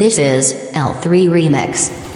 This is L3 Remix.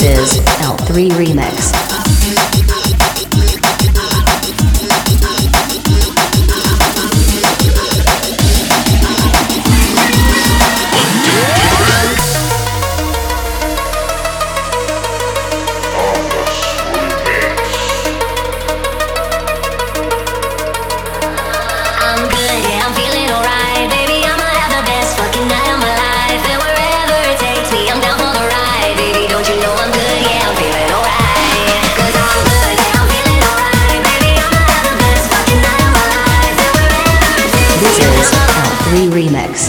Is L3 Remix. 3 Remix.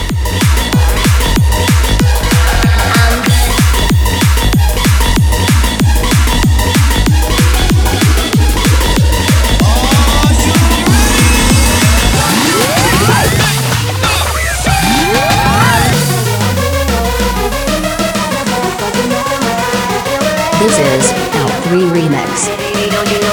This is Out 3 Remix.